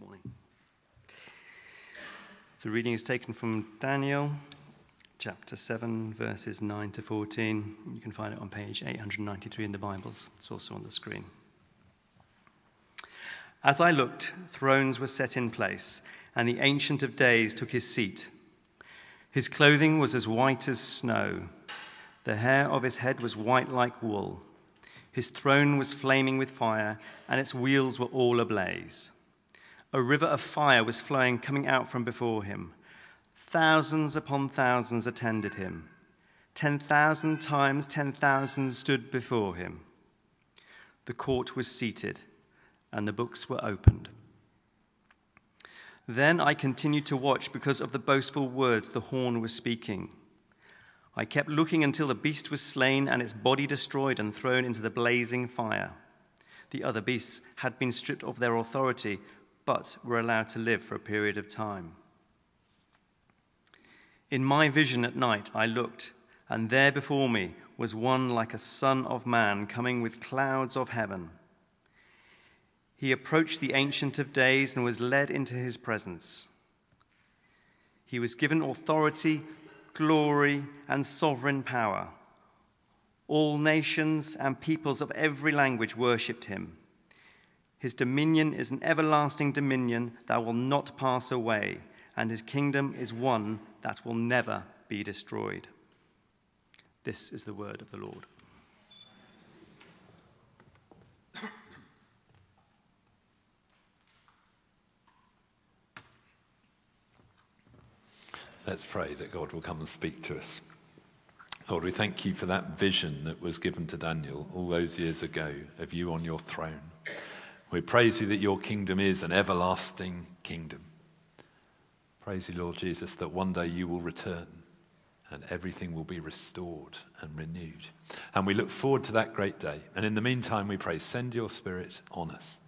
morning. The reading is taken from Daniel chapter 7, verses 9 to 14. You can find it on page 893 in the Bibles. It's also on the screen. As I looked, thrones were set in place, and the Ancient of Days took his seat. His clothing was as white as snow, the hair of his head was white like wool. His throne was flaming with fire, and its wheels were all ablaze. A river of fire was flowing, coming out from before him. Thousands upon thousands attended him. 10,000 times 10,000 stood before him. The court was seated, and the books were opened. Then I continued to watch because of the boastful words the horn was speaking. I kept looking until the beast was slain and its body destroyed and thrown into the blazing fire. The other beasts had been stripped of their authority, but were allowed to live for a period of time. In my vision at night, I looked, and there before me was one like a son of man coming with clouds of heaven. He approached the Ancient of Days and was led into his presence. He was given authority glory, and sovereign power. All nations and peoples of every language worshipped him. His dominion is an everlasting dominion that will not pass away, and his kingdom is one that will never be destroyed. This is the word of the Lord. Let's pray that God will come and speak to us. Lord, we thank you for that vision that was given to Daniel all those years ago of you on your throne. We praise you that your kingdom is an everlasting kingdom. Praise you, Lord Jesus, that one day you will return and everything will be restored and renewed. And we look forward to that great day. And in the meantime, we pray, send your spirit on us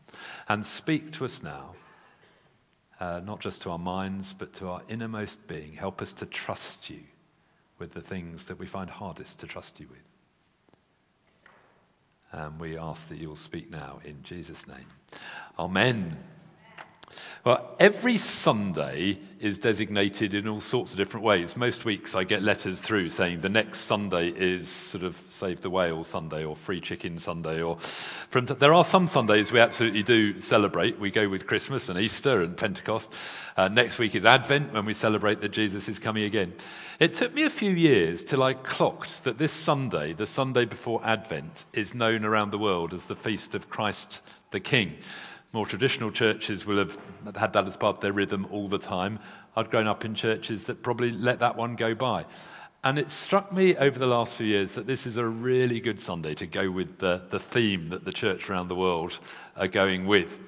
and speak to us now uh, not just to our minds, but to our innermost being. Help us to trust you with the things that we find hardest to trust you with. And we ask that you will speak now in Jesus' name. Amen. Well, every Sunday is designated in all sorts of different ways. Most weeks I get letters through saying the next Sunday is sort of Save the Whale Sunday or Free Chicken Sunday. Or there are some Sundays we absolutely do celebrate. We go with Christmas and Easter and Pentecost. Uh, next week is Advent when we celebrate that Jesus is coming again. It took me a few years till I clocked that this Sunday, the Sunday before Advent, is known around the world as the Feast of Christ the King. More traditional churches will have had that as part of their rhythm all the time. I'd grown up in churches that probably let that one go by. And it struck me over the last few years that this is a really good Sunday to go with the, the theme that the church around the world are going with.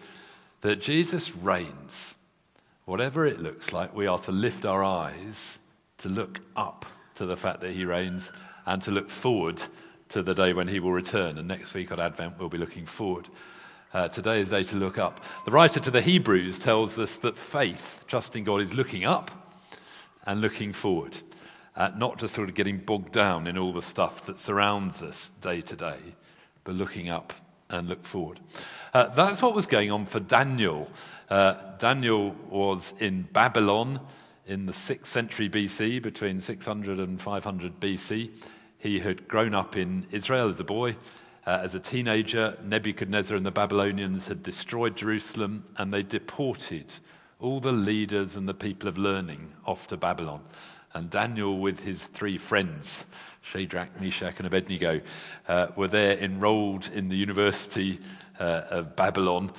That Jesus reigns. Whatever it looks like, we are to lift our eyes to look up to the fact that he reigns and to look forward to the day when he will return. And next week on Advent, we'll be looking forward uh, today is day to look up. The writer to the Hebrews tells us that faith, trusting God, is looking up and looking forward, uh, not just sort of getting bogged down in all the stuff that surrounds us day to day, but looking up and look forward. Uh, that's what was going on for Daniel. Uh, Daniel was in Babylon in the 6th century BC, between 600 and 500 BC. He had grown up in Israel as a boy uh, as a teenager, Nebuchadnezzar and the Babylonians had destroyed Jerusalem and they deported all the leaders and the people of learning off to Babylon. And Daniel, with his three friends, Shadrach, Meshach, and Abednego, uh, were there enrolled in the University uh, of Babylon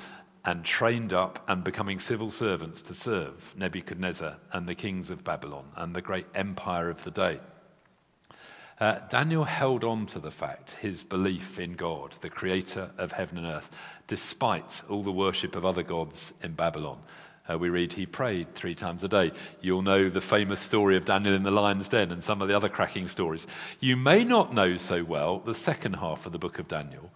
and trained up and becoming civil servants to serve Nebuchadnezzar and the kings of Babylon and the great empire of the day. Uh, Daniel held on to the fact, his belief in God, the creator of heaven and earth, despite all the worship of other gods in Babylon. Uh, we read he prayed three times a day. You'll know the famous story of Daniel in the lion's den and some of the other cracking stories. You may not know so well the second half of the book of Daniel,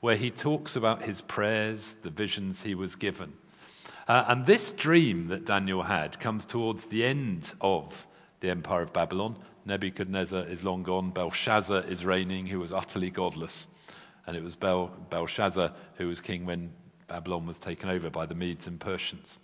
where he talks about his prayers, the visions he was given. Uh, and this dream that Daniel had comes towards the end of the empire of Babylon, Nebuchadnezzar is long gone. Belshazzar is reigning, who was utterly godless. And it was Bel- Belshazzar who was king when Babylon was taken over by the Medes and Persians.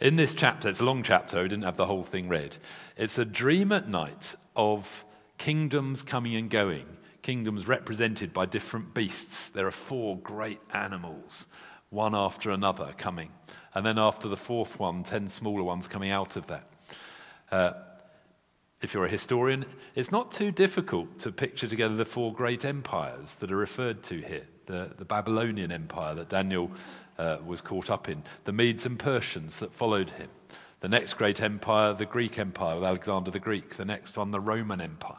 In this chapter, it's a long chapter, I didn't have the whole thing read. It's a dream at night of kingdoms coming and going, kingdoms represented by different beasts. There are four great animals, one after another coming. And then after the fourth one, ten smaller ones coming out of that. Uh, if you're a historian, it's not too difficult to picture together the four great empires that are referred to here the, the Babylonian Empire that Daniel uh, was caught up in, the Medes and Persians that followed him, the next great empire, the Greek Empire with Alexander the Great, the next one, the Roman Empire.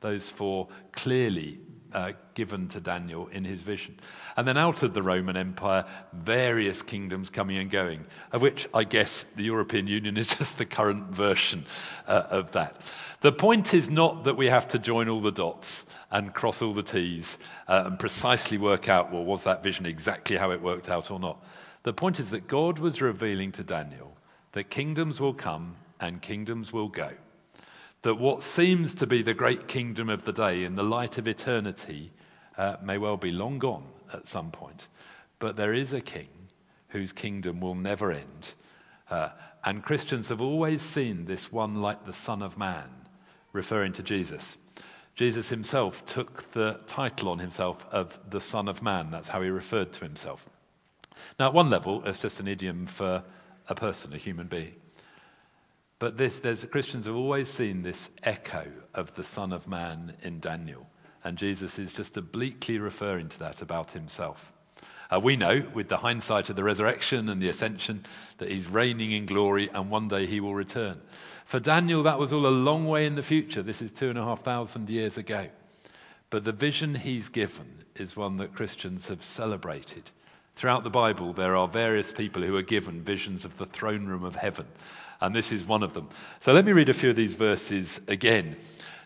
Those four clearly uh, given to Daniel in his vision. And then out of the Roman Empire, various kingdoms coming and going, of which I guess the European Union is just the current version uh, of that. The point is not that we have to join all the dots and cross all the T's uh, and precisely work out, well, was that vision exactly how it worked out or not? The point is that God was revealing to Daniel that kingdoms will come and kingdoms will go. That what seems to be the great kingdom of the day in the light of eternity uh, may well be long gone at some point. But there is a king whose kingdom will never end. Uh, and Christians have always seen this one like the Son of Man, referring to Jesus. Jesus himself took the title on himself of the Son of Man. That's how he referred to himself. Now, at one level, it's just an idiom for a person, a human being. But this, there's, Christians have always seen this echo of the Son of Man in Daniel. And Jesus is just obliquely referring to that about himself. Uh, we know, with the hindsight of the resurrection and the ascension, that he's reigning in glory and one day he will return. For Daniel, that was all a long way in the future. This is two and a half thousand years ago. But the vision he's given is one that Christians have celebrated. Throughout the Bible, there are various people who are given visions of the throne room of heaven, and this is one of them. So let me read a few of these verses again.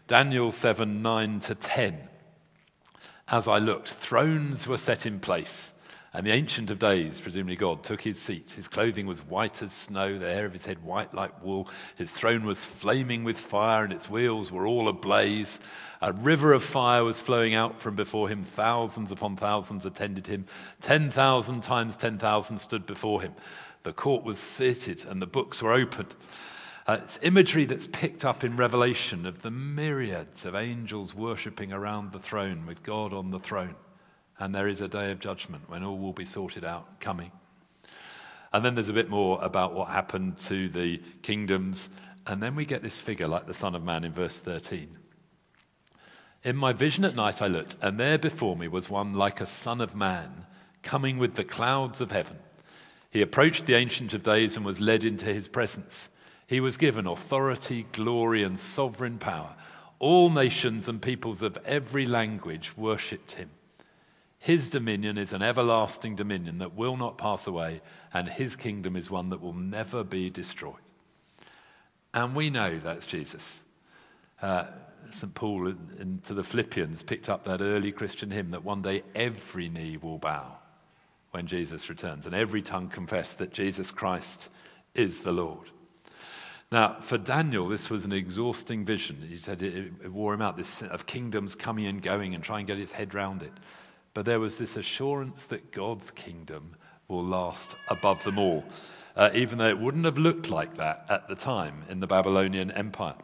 Daniel 7 9 to 10. As I looked, thrones were set in place and the Ancient of Days, presumably God, took his seat. His clothing was white as snow, the hair of his head white like wool. His throne was flaming with fire, and its wheels were all ablaze. A river of fire was flowing out from before him. Thousands upon thousands attended him. Ten thousand times ten thousand stood before him. The court was seated, and the books were opened. Uh, it's imagery that's picked up in Revelation of the myriads of angels worshipping around the throne with God on the throne and there is a day of judgment when all will be sorted out coming. And then there's a bit more about what happened to the kingdoms. And then we get this figure like the Son of Man in verse 13. In my vision at night I looked, and there before me was one like a Son of Man coming with the clouds of heaven. He approached the Ancient of Days and was led into his presence. He was given authority, glory, and sovereign power. All nations and peoples of every language worshipped him. His dominion is an everlasting dominion that will not pass away, and his kingdom is one that will never be destroyed. And we know that's Jesus. Uh, St. Paul in, in, to the Philippians picked up that early Christian hymn that one day every knee will bow when Jesus returns, and every tongue confess that Jesus Christ is the Lord. Now, for Daniel, this was an exhausting vision. He said it, it wore him out, this of kingdoms coming and going and trying to get his head round it. But there was this assurance that God's kingdom will last above them all, uh, even though it wouldn't have looked like that at the time in the Babylonian Empire.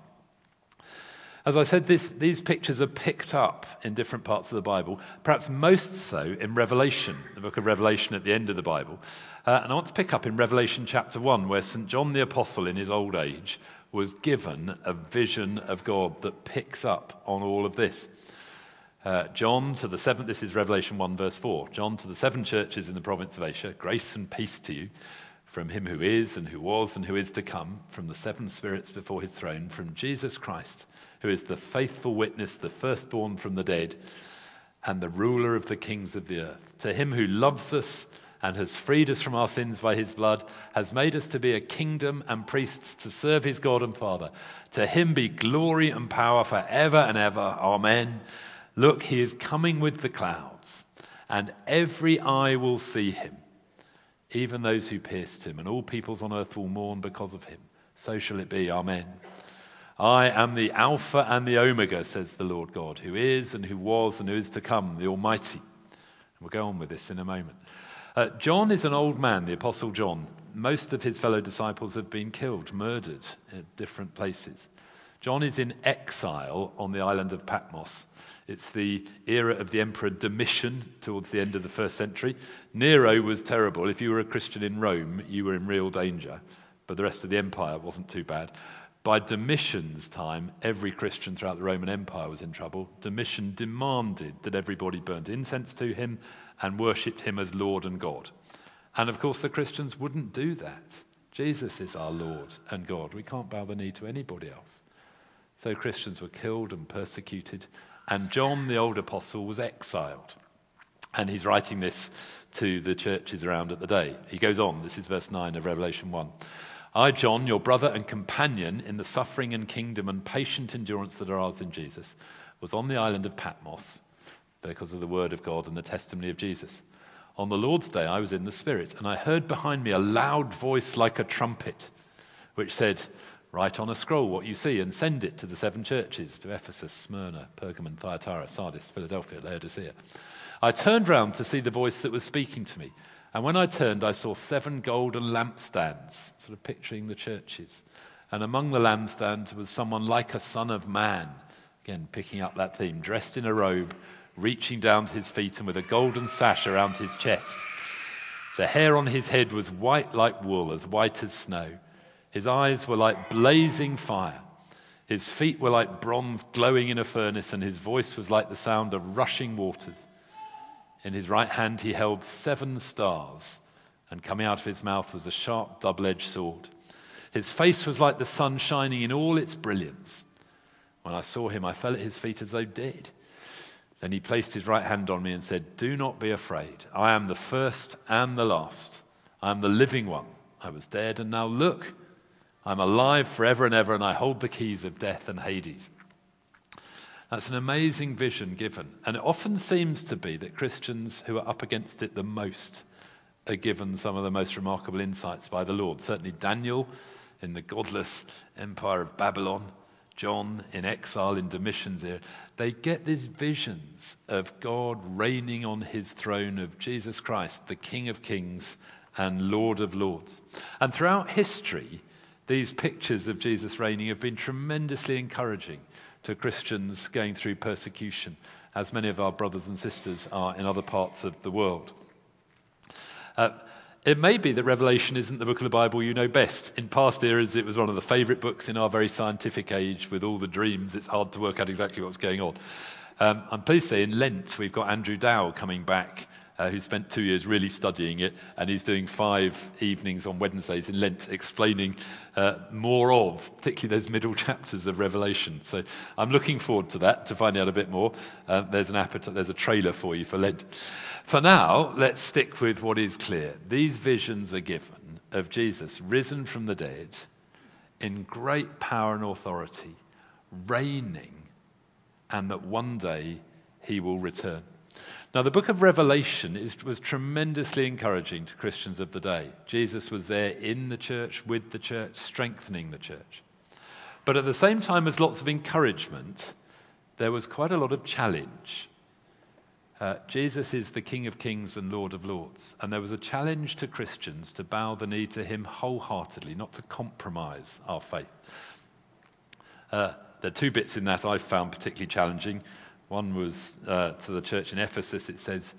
As I said, this, these pictures are picked up in different parts of the Bible, perhaps most so in Revelation, the book of Revelation at the end of the Bible. Uh, and I want to pick up in Revelation chapter 1, where St. John the Apostle, in his old age, was given a vision of God that picks up on all of this. Uh, John to the seven, this is Revelation 1, verse 4. John to the seven churches in the province of Asia, grace and peace to you from him who is, and who was, and who is to come, from the seven spirits before his throne, from Jesus Christ, who is the faithful witness, the firstborn from the dead, and the ruler of the kings of the earth. To him who loves us and has freed us from our sins by his blood, has made us to be a kingdom and priests to serve his God and Father. To him be glory and power forever and ever. Amen. Look, he is coming with the clouds, and every eye will see him, even those who pierced him, and all peoples on earth will mourn because of him. So shall it be. Amen. I am the Alpha and the Omega, says the Lord God, who is and who was and who is to come, the Almighty. And we'll go on with this in a moment. Uh, John is an old man, the Apostle John. Most of his fellow disciples have been killed, murdered at different places. John is in exile on the island of Patmos. It's the era of the Emperor Domitian towards the end of the first century. Nero was terrible. If you were a Christian in Rome, you were in real danger, but the rest of the empire wasn't too bad. By Domitian's time, every Christian throughout the Roman Empire was in trouble. Domitian demanded that everybody burnt incense to him and worshipped him as Lord and God. And of course, the Christians wouldn't do that. Jesus is our Lord and God. We can't bow the knee to anybody else. So Christians were killed and persecuted, and John, the old apostle, was exiled. And he's writing this to the churches around at the day. He goes on, this is verse 9 of Revelation 1. I, John, your brother and companion in the suffering and kingdom and patient endurance that are ours in Jesus, was on the island of Patmos because of the word of God and the testimony of Jesus. On the Lord's day, I was in the Spirit, and I heard behind me a loud voice like a trumpet, which said, Write on a scroll what you see and send it to the seven churches to Ephesus, Smyrna, Pergamon, Thyatira, Sardis, Philadelphia, Laodicea. I turned round to see the voice that was speaking to me. And when I turned, I saw seven golden lampstands, sort of picturing the churches. And among the lampstands was someone like a son of man, again, picking up that theme, dressed in a robe, reaching down to his feet, and with a golden sash around his chest. The hair on his head was white like wool, as white as snow. His eyes were like blazing fire. His feet were like bronze glowing in a furnace, and his voice was like the sound of rushing waters. In his right hand he held seven stars, and coming out of his mouth was a sharp double edged sword. His face was like the sun shining in all its brilliance. When I saw him, I fell at his feet as though dead. Then he placed his right hand on me and said, Do not be afraid. I am the first and the last. I am the living one. I was dead, and now look. I'm alive forever and ever, and I hold the keys of death and Hades. That's an amazing vision given. And it often seems to be that Christians who are up against it the most are given some of the most remarkable insights by the Lord. Certainly, Daniel in the godless empire of Babylon, John in exile in Domitian's era, they get these visions of God reigning on his throne of Jesus Christ, the King of kings and Lord of lords. And throughout history, these pictures of Jesus reigning have been tremendously encouraging to Christians going through persecution, as many of our brothers and sisters are in other parts of the world. Uh, it may be that Revelation isn't the book of the Bible you know best. In past eras, it was one of the favorite books in our very scientific age with all the dreams. It's hard to work out exactly what's going on. Um, I'm pleased to say in Lent, we've got Andrew Dow coming back uh, who spent two years really studying it, and he's doing five evenings on Wednesdays in Lent explaining uh, more of, particularly those middle chapters of Revelation. So I'm looking forward to that, to find out a bit more. Uh, there's an appetite, there's a trailer for you for Lent. For now, let's stick with what is clear. These visions are given of Jesus risen from the dead in great power and authority, reigning, and that one day he will return. Now, the book of Revelation is, was tremendously encouraging to Christians of the day. Jesus was there in the church, with the church, strengthening the church. But at the same time as lots of encouragement, there was quite a lot of challenge. Uh, Jesus is the King of Kings and Lord of Lords, and there was a challenge to Christians to bow the knee to him wholeheartedly, not to compromise our faith. Uh, there are two bits in that I've found particularly challenging. One was uh, to the church in Ephesus, it says,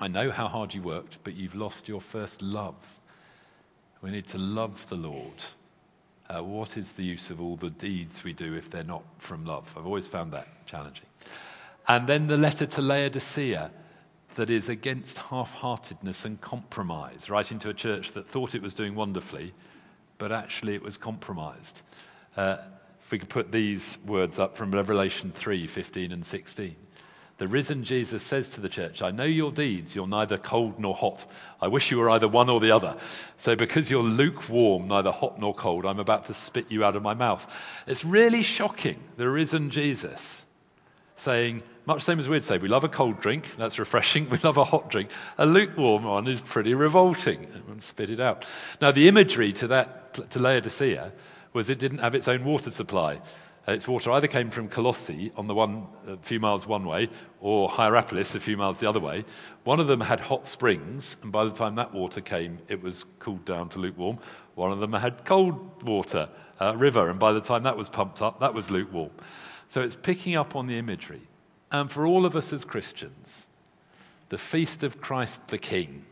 I know how hard you worked, but you've lost your first love. We need to love the Lord. Uh, what is the use of all the deeds we do if they're not from love? I've always found that challenging. And then the letter to Laodicea that is against half heartedness and compromise, writing to a church that thought it was doing wonderfully, but actually it was compromised. Uh, if we could put these words up from Revelation 3 15 and 16. The risen Jesus says to the church, I know your deeds. You're neither cold nor hot. I wish you were either one or the other. So, because you're lukewarm, neither hot nor cold, I'm about to spit you out of my mouth. It's really shocking, the risen Jesus saying, much same as we'd say, we love a cold drink, that's refreshing. We love a hot drink. A lukewarm one is pretty revolting. And spit it out. Now, the imagery to that, to Laodicea, was it didn't have its own water supply. Uh, its water either came from Colossae on the one a few miles one way, or Hierapolis a few miles the other way. One of them had hot springs, and by the time that water came, it was cooled down to lukewarm. One of them had cold water, uh, river, and by the time that was pumped up, that was lukewarm. So it's picking up on the imagery. And for all of us as Christians, the feast of Christ the King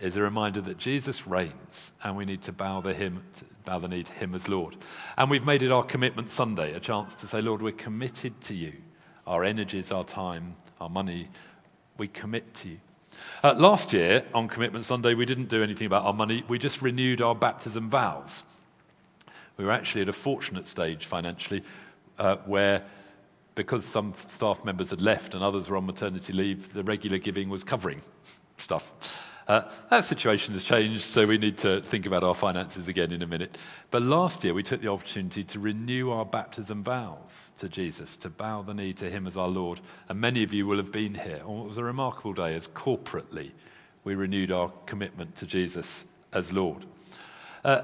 is a reminder that Jesus reigns and we need to bow the, him, bow the knee to him as Lord. And we've made it our commitment Sunday, a chance to say, Lord, we're committed to you. Our energies, our time, our money, we commit to you. Uh, last year on Commitment Sunday, we didn't do anything about our money, we just renewed our baptism vows. We were actually at a fortunate stage financially uh, where because some staff members had left and others were on maternity leave, the regular giving was covering stuff. Uh, that situation has changed, so we need to think about our finances again in a minute. But last year, we took the opportunity to renew our baptism vows to Jesus, to bow the knee to Him as our Lord. And many of you will have been here. And it was a remarkable day as corporately we renewed our commitment to Jesus as Lord. Uh,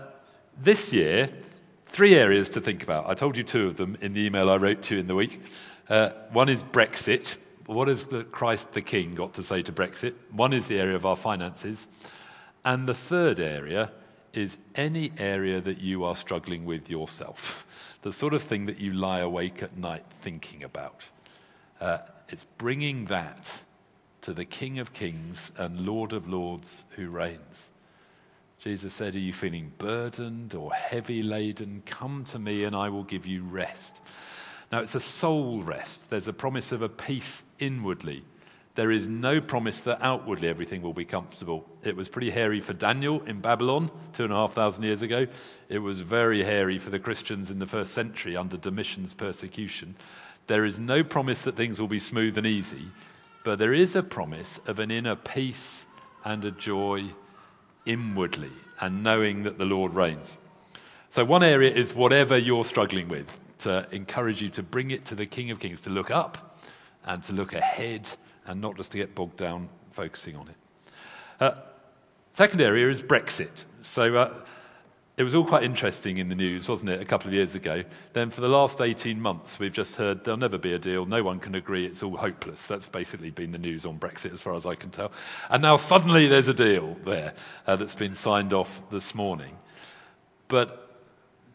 this year, Three areas to think about. I told you two of them in the email I wrote to you in the week. Uh, one is Brexit. What has the Christ the King got to say to Brexit? One is the area of our finances. And the third area is any area that you are struggling with yourself, the sort of thing that you lie awake at night thinking about. Uh, it's bringing that to the King of Kings and Lord of Lords who reigns. Jesus said, Are you feeling burdened or heavy laden? Come to me and I will give you rest. Now, it's a soul rest. There's a promise of a peace inwardly. There is no promise that outwardly everything will be comfortable. It was pretty hairy for Daniel in Babylon two and a half thousand years ago. It was very hairy for the Christians in the first century under Domitian's persecution. There is no promise that things will be smooth and easy, but there is a promise of an inner peace and a joy inwardly and knowing that the Lord reigns. So, one area is whatever you're struggling with, to encourage you to bring it to the King of Kings, to look up and to look ahead and not just to get bogged down focusing on it. Uh, second area is Brexit. So, uh, it was all quite interesting in the news, wasn't it, a couple of years ago? Then, for the last 18 months, we've just heard there'll never be a deal, no one can agree, it's all hopeless. That's basically been the news on Brexit, as far as I can tell. And now, suddenly, there's a deal there uh, that's been signed off this morning. But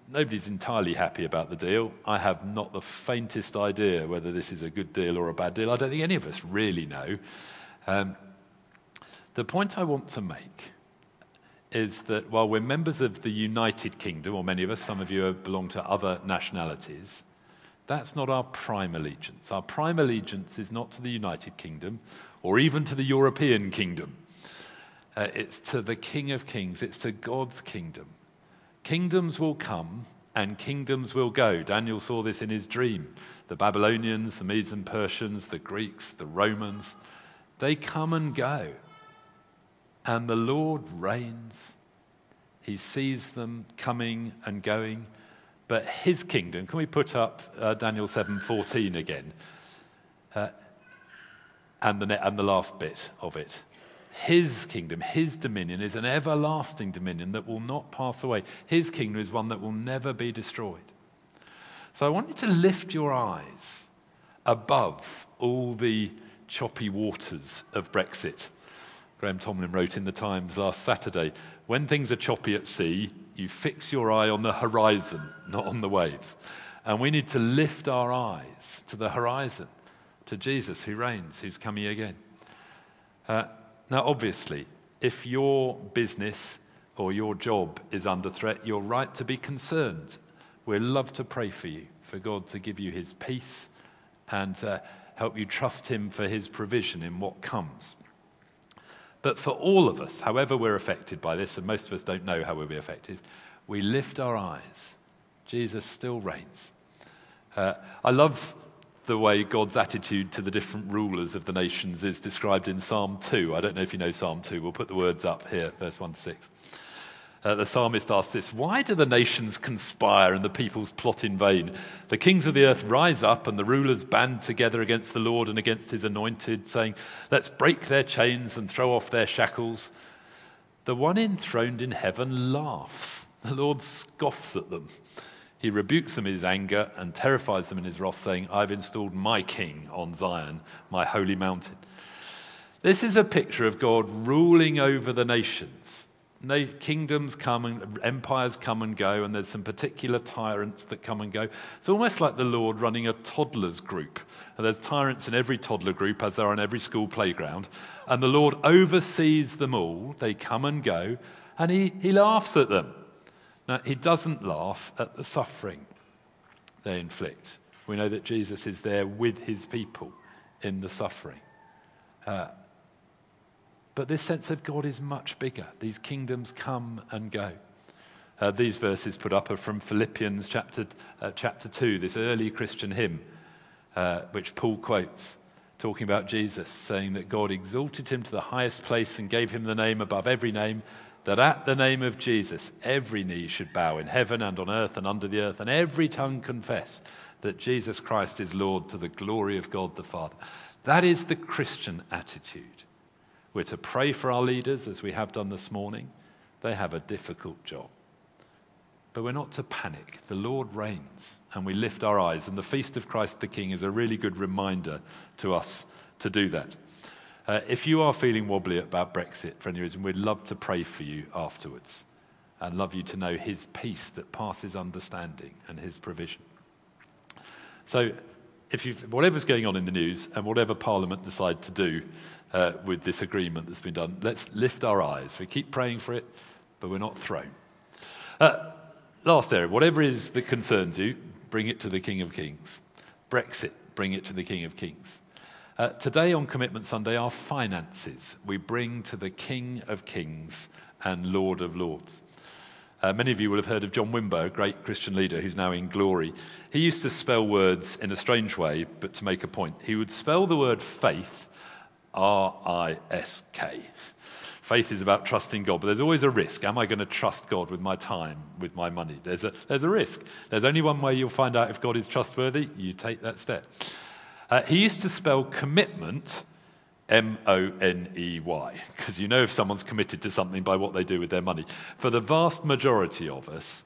nobody's entirely happy about the deal. I have not the faintest idea whether this is a good deal or a bad deal. I don't think any of us really know. Um, the point I want to make is that while we're members of the United Kingdom, or many of us, some of you belong to other nationalities, that's not our prime allegiance. Our prime allegiance is not to the United Kingdom or even to the European kingdom. Uh, it's to the King of Kings, it's to God's kingdom. Kingdoms will come and kingdoms will go. Daniel saw this in his dream. The Babylonians, the Medes and Persians, the Greeks, the Romans, they come and go. And the Lord reigns. He sees them coming and going. But his kingdom, can we put up uh, Daniel 7:14 again? Uh, and, the, and the last bit of it. His kingdom, his dominion is an everlasting dominion that will not pass away. His kingdom is one that will never be destroyed. So I want you to lift your eyes above all the choppy waters of Brexit Graham Tomlin wrote in the Times last Saturday when things are choppy at sea, you fix your eye on the horizon, not on the waves. And we need to lift our eyes to the horizon, to Jesus who reigns, who's coming again. Uh, now, obviously, if your business or your job is under threat, you're right to be concerned. We'd love to pray for you, for God to give you his peace and uh, help you trust him for his provision in what comes. But for all of us, however we're affected by this, and most of us don't know how we'll be affected, we lift our eyes. Jesus still reigns. Uh, I love the way God's attitude to the different rulers of the nations is described in Psalm 2. I don't know if you know Psalm 2. We'll put the words up here, verse 1 to 6. Uh, the psalmist asks this Why do the nations conspire and the peoples plot in vain? The kings of the earth rise up and the rulers band together against the Lord and against his anointed, saying, Let's break their chains and throw off their shackles. The one enthroned in heaven laughs. The Lord scoffs at them. He rebukes them in his anger and terrifies them in his wrath, saying, I've installed my king on Zion, my holy mountain. This is a picture of God ruling over the nations. Kingdoms come and empires come and go, and there's some particular tyrants that come and go. It's almost like the Lord running a toddlers group. And there's tyrants in every toddler group, as there are in every school playground. And the Lord oversees them all. They come and go, and he, he laughs at them. Now, he doesn't laugh at the suffering they inflict. We know that Jesus is there with his people in the suffering. Uh, but this sense of God is much bigger. These kingdoms come and go. Uh, these verses put up are from Philippians chapter, uh, chapter 2, this early Christian hymn, uh, which Paul quotes, talking about Jesus, saying that God exalted him to the highest place and gave him the name above every name, that at the name of Jesus every knee should bow in heaven and on earth and under the earth, and every tongue confess that Jesus Christ is Lord to the glory of God the Father. That is the Christian attitude. We're to pray for our leaders as we have done this morning. They have a difficult job. But we're not to panic. The Lord reigns, and we lift our eyes. And the Feast of Christ the King is a really good reminder to us to do that. Uh, if you are feeling wobbly about Brexit for any reason, we'd love to pray for you afterwards and love you to know his peace that passes understanding and his provision. So, if you've, whatever's going on in the news and whatever Parliament decide to do uh, with this agreement that's been done, let's lift our eyes. We keep praying for it, but we're not thrown. Uh, last area, whatever is that concerns you, bring it to the King of Kings. Brexit, bring it to the King of Kings. Uh, today on Commitment Sunday, our finances we bring to the King of Kings and Lord of Lords. Uh, many of you will have heard of John Wimber, a great Christian leader who's now in glory. He used to spell words in a strange way, but to make a point. He would spell the word faith R I S K. Faith is about trusting God, but there's always a risk. Am I going to trust God with my time, with my money? There's a, there's a risk. There's only one way you'll find out if God is trustworthy you take that step. Uh, he used to spell commitment M O N E Y, because you know if someone's committed to something by what they do with their money. For the vast majority of us,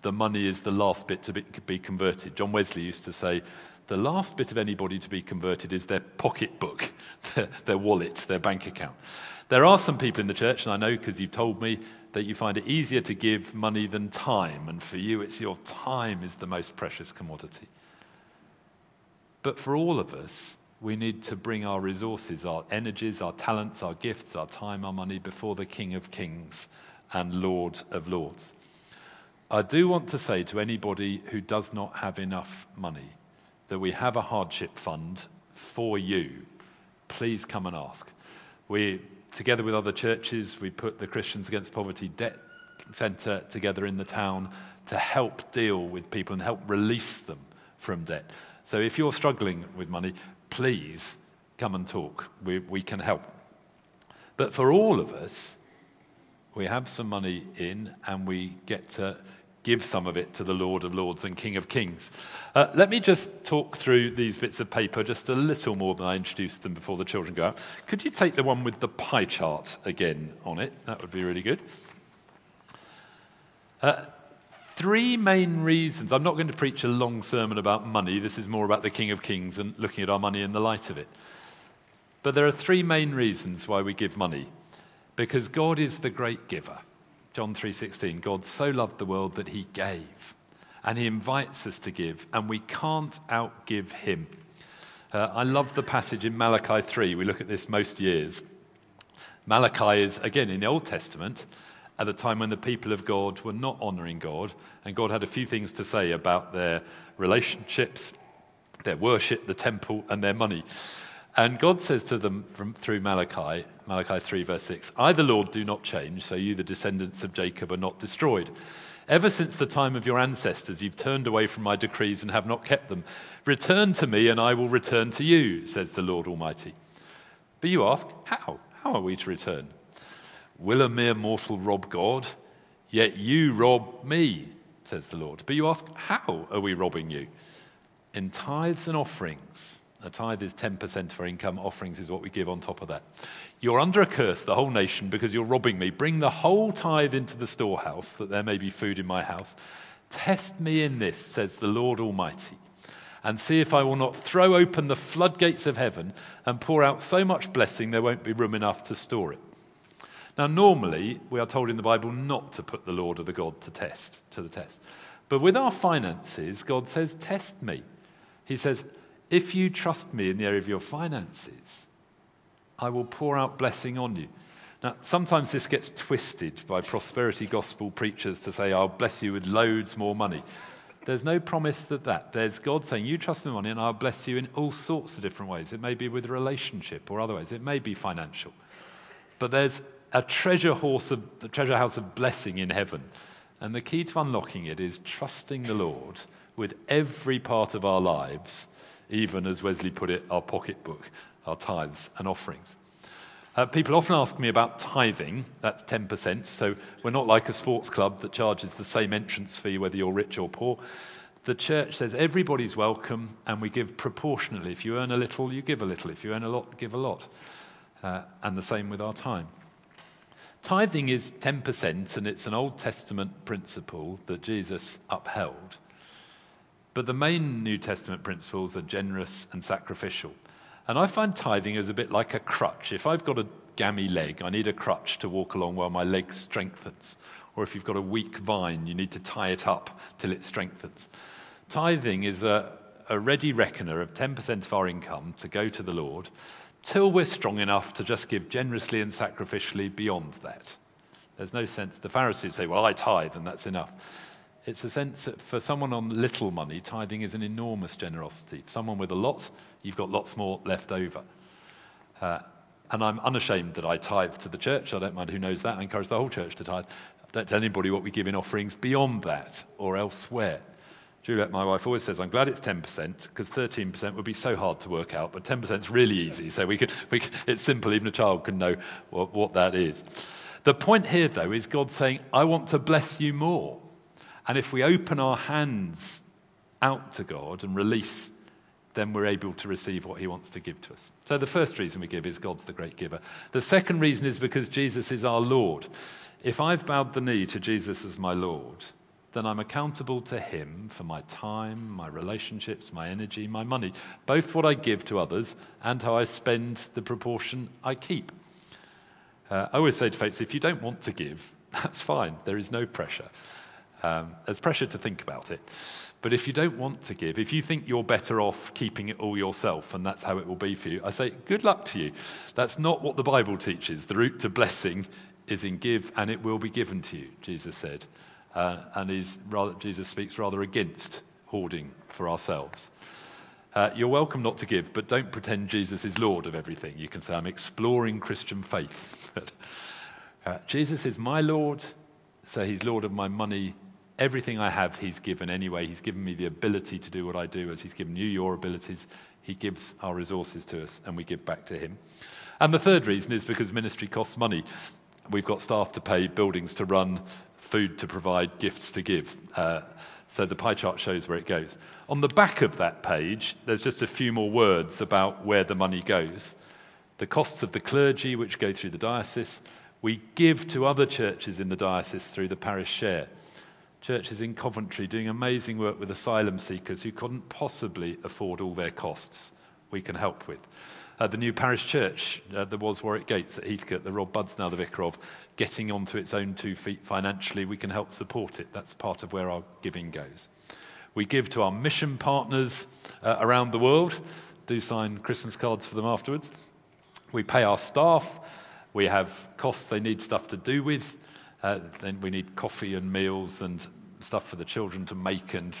the money is the last bit to be, be converted. John Wesley used to say, the last bit of anybody to be converted is their pocketbook, their, their wallet, their bank account. There are some people in the church, and I know because you've told me that you find it easier to give money than time, and for you, it's your time is the most precious commodity. But for all of us, we need to bring our resources, our energies, our talents, our gifts, our time, our money before the King of Kings and Lord of Lords. I do want to say to anybody who does not have enough money that we have a hardship fund for you. Please come and ask. We, together with other churches, we put the Christians Against Poverty Debt Centre together in the town to help deal with people and help release them from debt. So if you're struggling with money, please come and talk. We, we can help. But for all of us, we have some money in and we get to give some of it to the Lord of Lords and King of Kings. Uh, let me just talk through these bits of paper just a little more than I introduced them before the children go out. Could you take the one with the pie chart again on it? That would be really good. Uh, Three main reasons. I'm not going to preach a long sermon about money. This is more about the King of Kings and looking at our money in the light of it. But there are three main reasons why we give money. Because God is the great giver. John 3:16 God so loved the world that he gave and he invites us to give and we can't outgive him. Uh, I love the passage in Malachi 3. We look at this most years. Malachi is again in the Old Testament at a time when the people of God were not honoring God, and God had a few things to say about their relationships, their worship, the temple, and their money. And God says to them from, through Malachi, Malachi 3, verse 6, I, the Lord, do not change, so you, the descendants of Jacob, are not destroyed. Ever since the time of your ancestors, you've turned away from my decrees and have not kept them. Return to me, and I will return to you, says the Lord Almighty. But you ask, how? How are we to return? Will a mere mortal rob God? Yet you rob me, says the Lord. But you ask, How are we robbing you? In tithes and offerings. A tithe is 10% of our income, offerings is what we give on top of that. You're under a curse, the whole nation, because you're robbing me. Bring the whole tithe into the storehouse, that there may be food in my house. Test me in this, says the Lord Almighty, and see if I will not throw open the floodgates of heaven and pour out so much blessing there won't be room enough to store it. Now, normally, we are told in the Bible not to put the Lord or the God to test, to the test. But with our finances, God says, Test me. He says, If you trust me in the area of your finances, I will pour out blessing on you. Now, sometimes this gets twisted by prosperity gospel preachers to say, I'll bless you with loads more money. There's no promise that that. There's God saying, You trust me money, and I'll bless you in all sorts of different ways. It may be with relationship or other ways, it may be financial. But there's a treasure, horse of, treasure house of blessing in heaven. And the key to unlocking it is trusting the Lord with every part of our lives, even as Wesley put it, our pocketbook, our tithes and offerings. Uh, people often ask me about tithing, that's 10%. So we're not like a sports club that charges the same entrance fee whether you're rich or poor. The church says everybody's welcome and we give proportionately. If you earn a little, you give a little. If you earn a lot, give a lot. Uh, and the same with our time. Tithing is 10%, and it's an Old Testament principle that Jesus upheld. But the main New Testament principles are generous and sacrificial. And I find tithing is a bit like a crutch. If I've got a gammy leg, I need a crutch to walk along while my leg strengthens. Or if you've got a weak vine, you need to tie it up till it strengthens. Tithing is a, a ready reckoner of 10% of our income to go to the Lord till we're strong enough to just give generously and sacrificially beyond that. There's no sense. The Pharisees say, Well, I tithe and that's enough. It's a sense that for someone on little money, tithing is an enormous generosity. For someone with a lot, you've got lots more left over. Uh, and I'm unashamed that I tithe to the church. I don't mind who knows that. I encourage the whole church to tithe. Don't tell anybody what we give in offerings beyond that or elsewhere. Juliet, my wife, always says, I'm glad it's 10% because 13% would be so hard to work out, but 10% is really easy. So we could, we could, it's simple, even a child can know what, what that is. The point here, though, is God saying, I want to bless you more. And if we open our hands out to God and release, then we're able to receive what He wants to give to us. So the first reason we give is God's the great giver. The second reason is because Jesus is our Lord. If I've bowed the knee to Jesus as my Lord, then I'm accountable to Him for my time, my relationships, my energy, my money, both what I give to others and how I spend the proportion I keep. Uh, I always say to folks if you don't want to give, that's fine. There is no pressure. Um, there's pressure to think about it. But if you don't want to give, if you think you're better off keeping it all yourself and that's how it will be for you, I say, good luck to you. That's not what the Bible teaches. The route to blessing is in give and it will be given to you, Jesus said. Uh, and rather, Jesus speaks rather against hoarding for ourselves. Uh, you're welcome not to give, but don't pretend Jesus is Lord of everything. You can say, I'm exploring Christian faith. uh, Jesus is my Lord, so he's Lord of my money. Everything I have, he's given anyway. He's given me the ability to do what I do, as he's given you your abilities. He gives our resources to us, and we give back to him. And the third reason is because ministry costs money. We've got staff to pay, buildings to run, food to provide, gifts to give. Uh, so the pie chart shows where it goes. On the back of that page, there's just a few more words about where the money goes. The costs of the clergy, which go through the diocese, we give to other churches in the diocese through the parish share. Churches in Coventry doing amazing work with asylum seekers who couldn't possibly afford all their costs, we can help with. Uh, the new parish church, uh, there was Warwick Gates at Heathcote, that Rob Bud's now the vicar of, getting onto its own two feet financially, we can help support it. That's part of where our giving goes. We give to our mission partners uh, around the world, do sign Christmas cards for them afterwards. We pay our staff, we have costs they need stuff to do with. Uh, then we need coffee and meals and stuff for the children to make and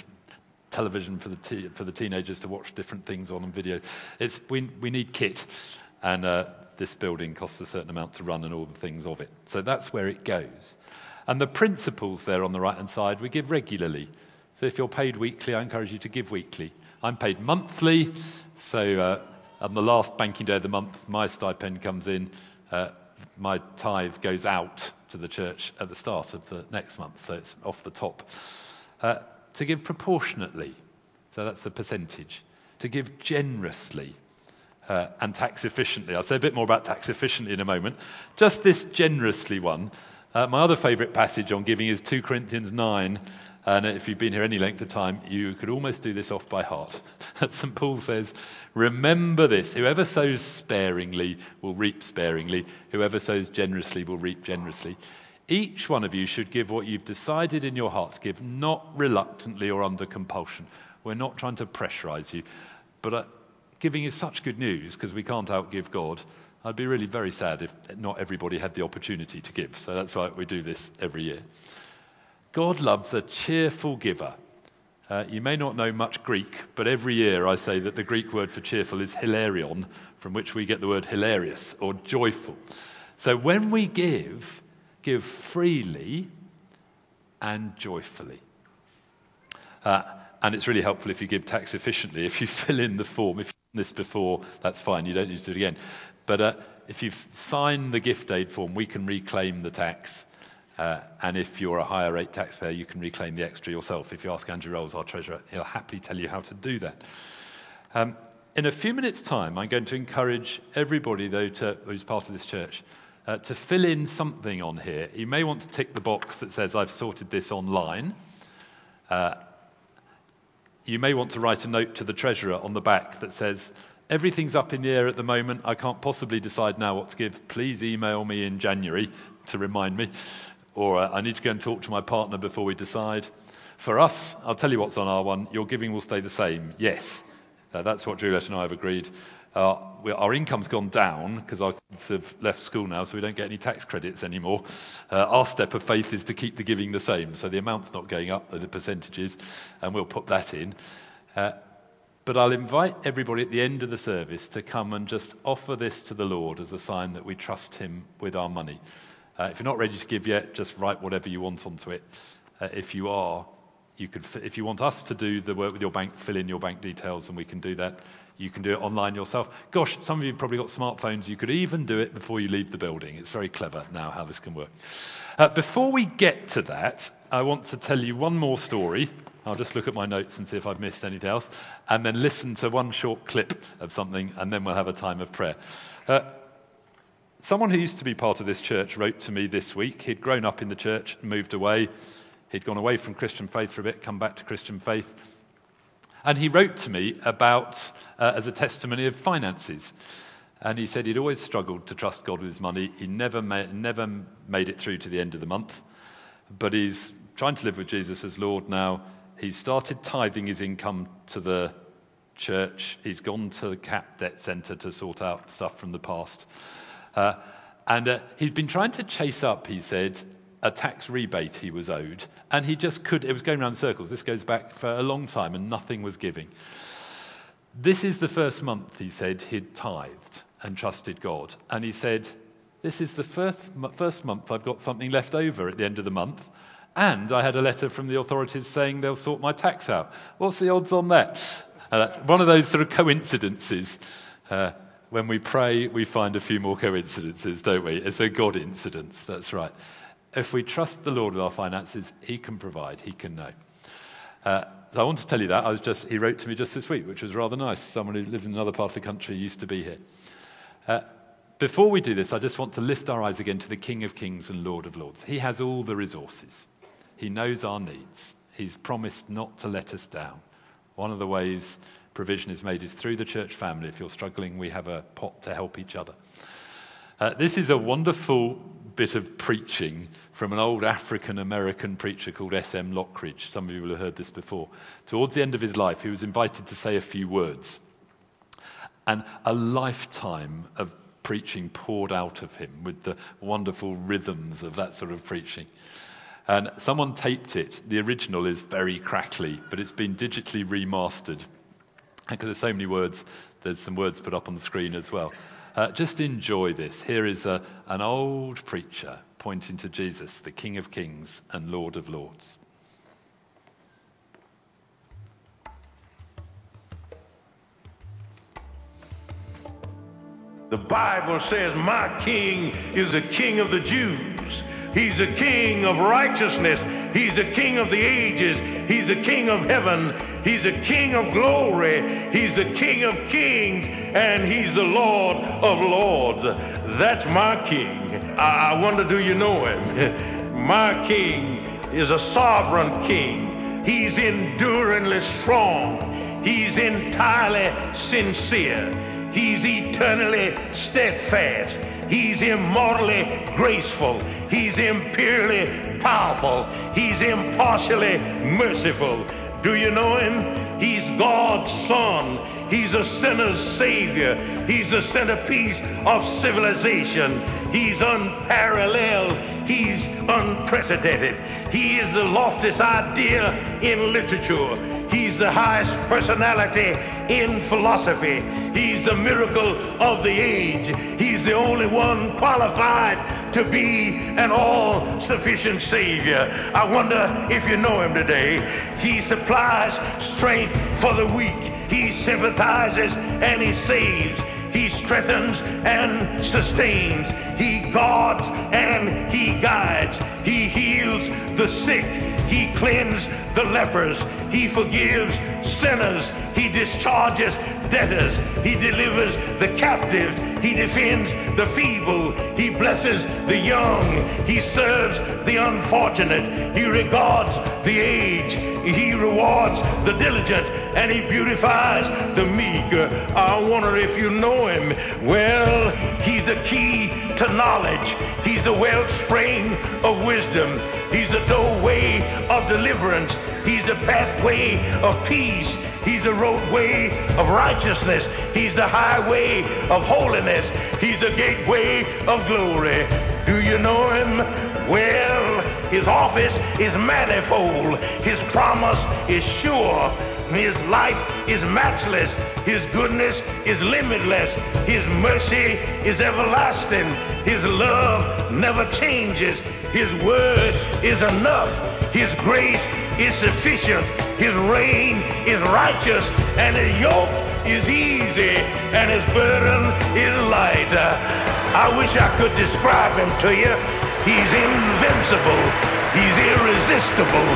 television for the, te- for the teenagers to watch different things on and video. It's, we, we need kit, and uh, this building costs a certain amount to run and all the things of it. So that's where it goes. And the principles there on the right hand side, we give regularly. So if you're paid weekly, I encourage you to give weekly. I'm paid monthly, so uh, on the last banking day of the month, my stipend comes in. Uh, my tithe goes out to the church at the start of the next month, so it's off the top. Uh, to give proportionately, so that's the percentage, to give generously uh, and tax efficiently. I'll say a bit more about tax efficiently in a moment. Just this generously one. Uh, my other favourite passage on giving is 2 Corinthians 9, And if you've been here any length of time, you could almost do this off by heart. St. Paul says, Remember this whoever sows sparingly will reap sparingly, whoever sows generously will reap generously. Each one of you should give what you've decided in your heart to give, not reluctantly or under compulsion. We're not trying to pressurize you, but uh, giving is such good news because we can't outgive God. I'd be really very sad if not everybody had the opportunity to give. So that's why we do this every year. God loves a cheerful giver. Uh, you may not know much Greek, but every year I say that the Greek word for cheerful is hilarion, from which we get the word hilarious or joyful. So when we give, give freely and joyfully. Uh, and it's really helpful if you give tax efficiently. If you fill in the form, if you've done this before, that's fine. You don't need to do it again. But uh, if you've signed the gift aid form, we can reclaim the tax uh, and if you're a higher rate taxpayer, you can reclaim the extra yourself. If you ask Andrew Rolls, our treasurer, he'll happily tell you how to do that. Um, in a few minutes' time, I'm going to encourage everybody, though, to, who's part of this church, uh, to fill in something on here. You may want to tick the box that says, I've sorted this online. Uh, you may want to write a note to the treasurer on the back that says, Everything's up in the air at the moment. I can't possibly decide now what to give. Please email me in January to remind me or uh, I need to go and talk to my partner before we decide. For us, I'll tell you what's on our one. Your giving will stay the same. Yes. Uh, that's what Juliet and I have agreed. Uh, we, our income's gone down because our kids have left school now, so we don't get any tax credits anymore. Uh, our step of faith is to keep the giving the same. So the amount's not going up, the percentages, and we'll put that in. Uh, but I'll invite everybody at the end of the service to come and just offer this to the Lord as a sign that we trust Him with our money. Uh, if you're not ready to give yet, just write whatever you want onto it. Uh, if you are, you could, if you want us to do the work with your bank, fill in your bank details and we can do that. You can do it online yourself. Gosh, some of you probably got smartphones. You could even do it before you leave the building. It's very clever now how this can work. Uh, before we get to that, I want to tell you one more story. I'll just look at my notes and see if I've missed anything else, and then listen to one short clip of something, and then we'll have a time of prayer. Uh, Someone who used to be part of this church wrote to me this week. He'd grown up in the church, moved away. He'd gone away from Christian faith for a bit, come back to Christian faith. And he wrote to me about, uh, as a testimony of finances. And he said he'd always struggled to trust God with his money. He never, ma- never made it through to the end of the month. But he's trying to live with Jesus as Lord now. He's started tithing his income to the church. He's gone to the CAP debt centre to sort out stuff from the past. Uh, and uh, he'd been trying to chase up, he said, a tax rebate he was owed, and he just could, it was going around circles. This goes back for a long time, and nothing was giving. This is the first month, he said, he'd tithed and trusted God. And he said, This is the first, first month I've got something left over at the end of the month. And I had a letter from the authorities saying they'll sort my tax out. What's the odds on that? Uh, one of those sort of coincidences. Uh, when we pray, we find a few more coincidences, don't we? It's a God incidence, that's right. If we trust the Lord with our finances, He can provide, He can know. Uh, so I want to tell you that. I was just, he wrote to me just this week, which was rather nice. Someone who lived in another part of the country used to be here. Uh, before we do this, I just want to lift our eyes again to the King of Kings and Lord of Lords. He has all the resources, He knows our needs. He's promised not to let us down. One of the ways provision is made is through the church family. If you're struggling, we have a pot to help each other. Uh, this is a wonderful bit of preaching from an old African American preacher called S.M. Lockridge. Some of you will have heard this before. Towards the end of his life, he was invited to say a few words. And a lifetime of preaching poured out of him with the wonderful rhythms of that sort of preaching. And someone taped it. The original is very crackly, but it's been digitally remastered because there's so many words, there's some words put up on the screen as well. Uh, just enjoy this. Here is a, an old preacher pointing to Jesus, the King of Kings and Lord of Lords. The Bible says, My king is the king of the Jews. He's the king of righteousness. He's the king of the ages. He's the king of heaven. He's the king of glory. He's the king of kings. And he's the Lord of lords. That's my king. I, I wonder, do you know him? my king is a sovereign king. He's enduringly strong. He's entirely sincere. He's eternally steadfast. He's immortally graceful. He's imperially powerful. He's impartially merciful. Do you know him? He's God's Son. He's a sinner's Savior. He's the centerpiece of civilization. He's unparalleled. He's unprecedented. He is the loftiest idea in literature. He's the highest personality in philosophy. He's the miracle of the age. He's the only one qualified to be an all sufficient Savior. I wonder if you know him today. He supplies strength for the weak, he sympathizes and he saves. He strengthens and sustains. He guards and he guides. He heals the sick. He cleans the lepers. He forgives sinners. He discharges debtors. He delivers the captives. He defends the feeble. He blesses the young. He serves the unfortunate. He regards the aged. He rewards the diligent and he beautifies the meek. I wonder if you know him. Well, he's the key to knowledge. He's the wellspring of wisdom. He's the doorway of deliverance. He's the pathway of peace. He's the roadway of righteousness. He's the highway of holiness. He's the gateway of glory. Do you know him? Well, his office is manifold. His promise is sure. His life is matchless. His goodness is limitless. His mercy is everlasting. His love never changes. His word is enough. His grace is sufficient. His reign is righteous. And his yoke is easy. And his burden is light. I wish I could describe him to you. He's invincible. He's irresistible.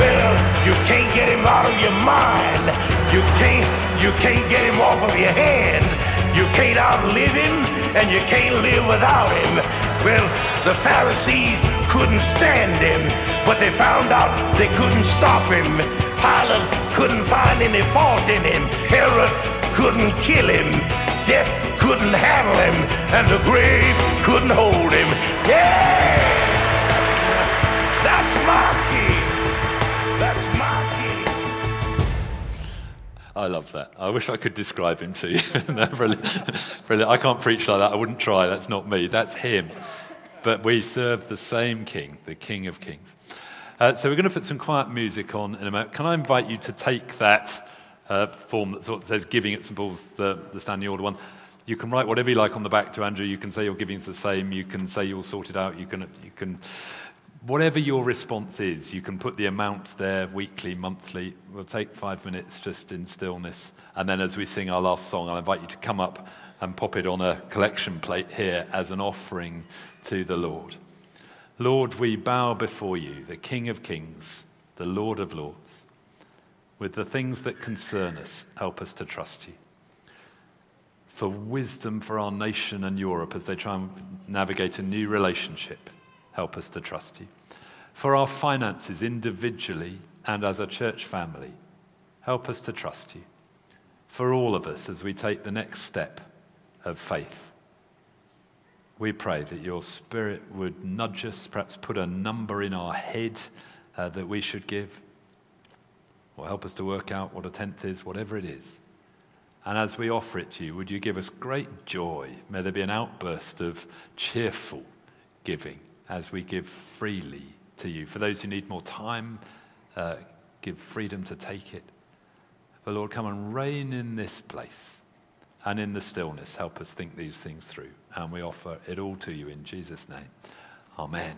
Well, you can't get him out of your mind. You can't, you can't get him off of your hands. You can't outlive him, and you can't live without him. Well, the Pharisees couldn't stand him, but they found out they couldn't stop him. Pilate couldn't find any fault in him. Herod couldn't kill him. Death couldn't handle him, and the grave couldn't hold him. Yeah! That's my king. That's my king. I love that. I wish I could describe him to you. no, brilliant. brilliant. I can't preach like that. I wouldn't try. That's not me. That's him. But we serve the same king, the King of Kings. Uh, so we're going to put some quiet music on in a moment. Can I invite you to take that uh, form that sort of says giving at St. Paul's, the, the standing order one? You can write whatever you like on the back to Andrew. You can say your giving's the same. You can say you'll sort it out. You can, you can, whatever your response is, you can put the amount there weekly, monthly. We'll take five minutes just in stillness. And then as we sing our last song, I'll invite you to come up and pop it on a collection plate here as an offering to the Lord. Lord, we bow before you, the King of Kings, the Lord of Lords. With the things that concern us, help us to trust you. For wisdom for our nation and Europe as they try and navigate a new relationship, help us to trust you. For our finances individually and as a church family, help us to trust you. For all of us as we take the next step of faith we pray that your Spirit would nudge us, perhaps put a number in our head uh, that we should give, or help us to work out what a tenth is, whatever it is. And as we offer it to you, would you give us great joy? May there be an outburst of cheerful giving as we give freely to you. For those who need more time, uh, give freedom to take it. But Lord, come and reign in this place and in the stillness, help us think these things through. And we offer it all to you in Jesus' name. Amen.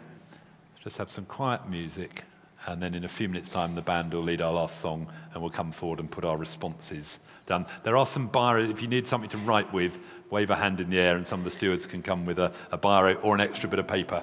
Just have some quiet music, and then in a few minutes' time, the band will lead our last song, and we'll come forward and put our responses down. There are some biro, if you need something to write with, wave a hand in the air, and some of the stewards can come with a, a biro or an extra bit of paper.